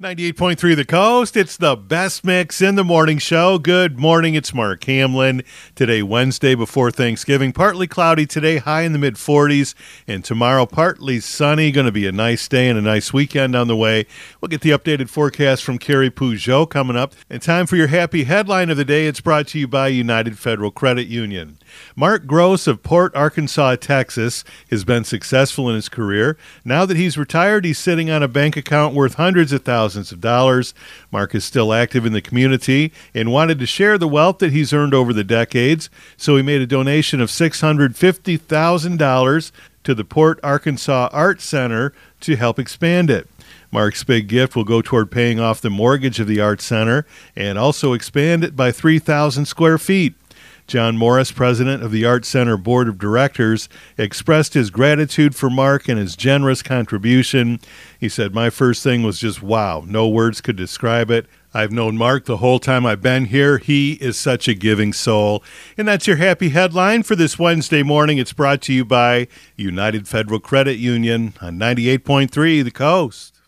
98.3 The Coast. It's the best mix in the morning show. Good morning. It's Mark Hamlin. Today, Wednesday before Thanksgiving. Partly cloudy today, high in the mid 40s. And tomorrow, partly sunny. Going to be a nice day and a nice weekend on the way. We'll get the updated forecast from Carrie Peugeot coming up. And time for your happy headline of the day. It's brought to you by United Federal Credit Union. Mark Gross of Port Aransas, Texas, has been successful in his career. Now that he's retired, he's sitting on a bank account worth hundreds of thousands of dollars. Mark is still active in the community and wanted to share the wealth that he's earned over the decades, so he made a donation of $650,000 to the Port Aransas Art Center to help expand it. Mark's big gift will go toward paying off the mortgage of the Art Center and also expand it by 3,000 square feet. John Morris, president of the Art Center Board of Directors, expressed his gratitude for Mark and his generous contribution. He said, My first thing was just wow. No words could describe it. I've known Mark the whole time I've been here. He is such a giving soul. And that's your happy headline for this Wednesday morning. It's brought to you by United Federal Credit Union on 98.3 The Coast.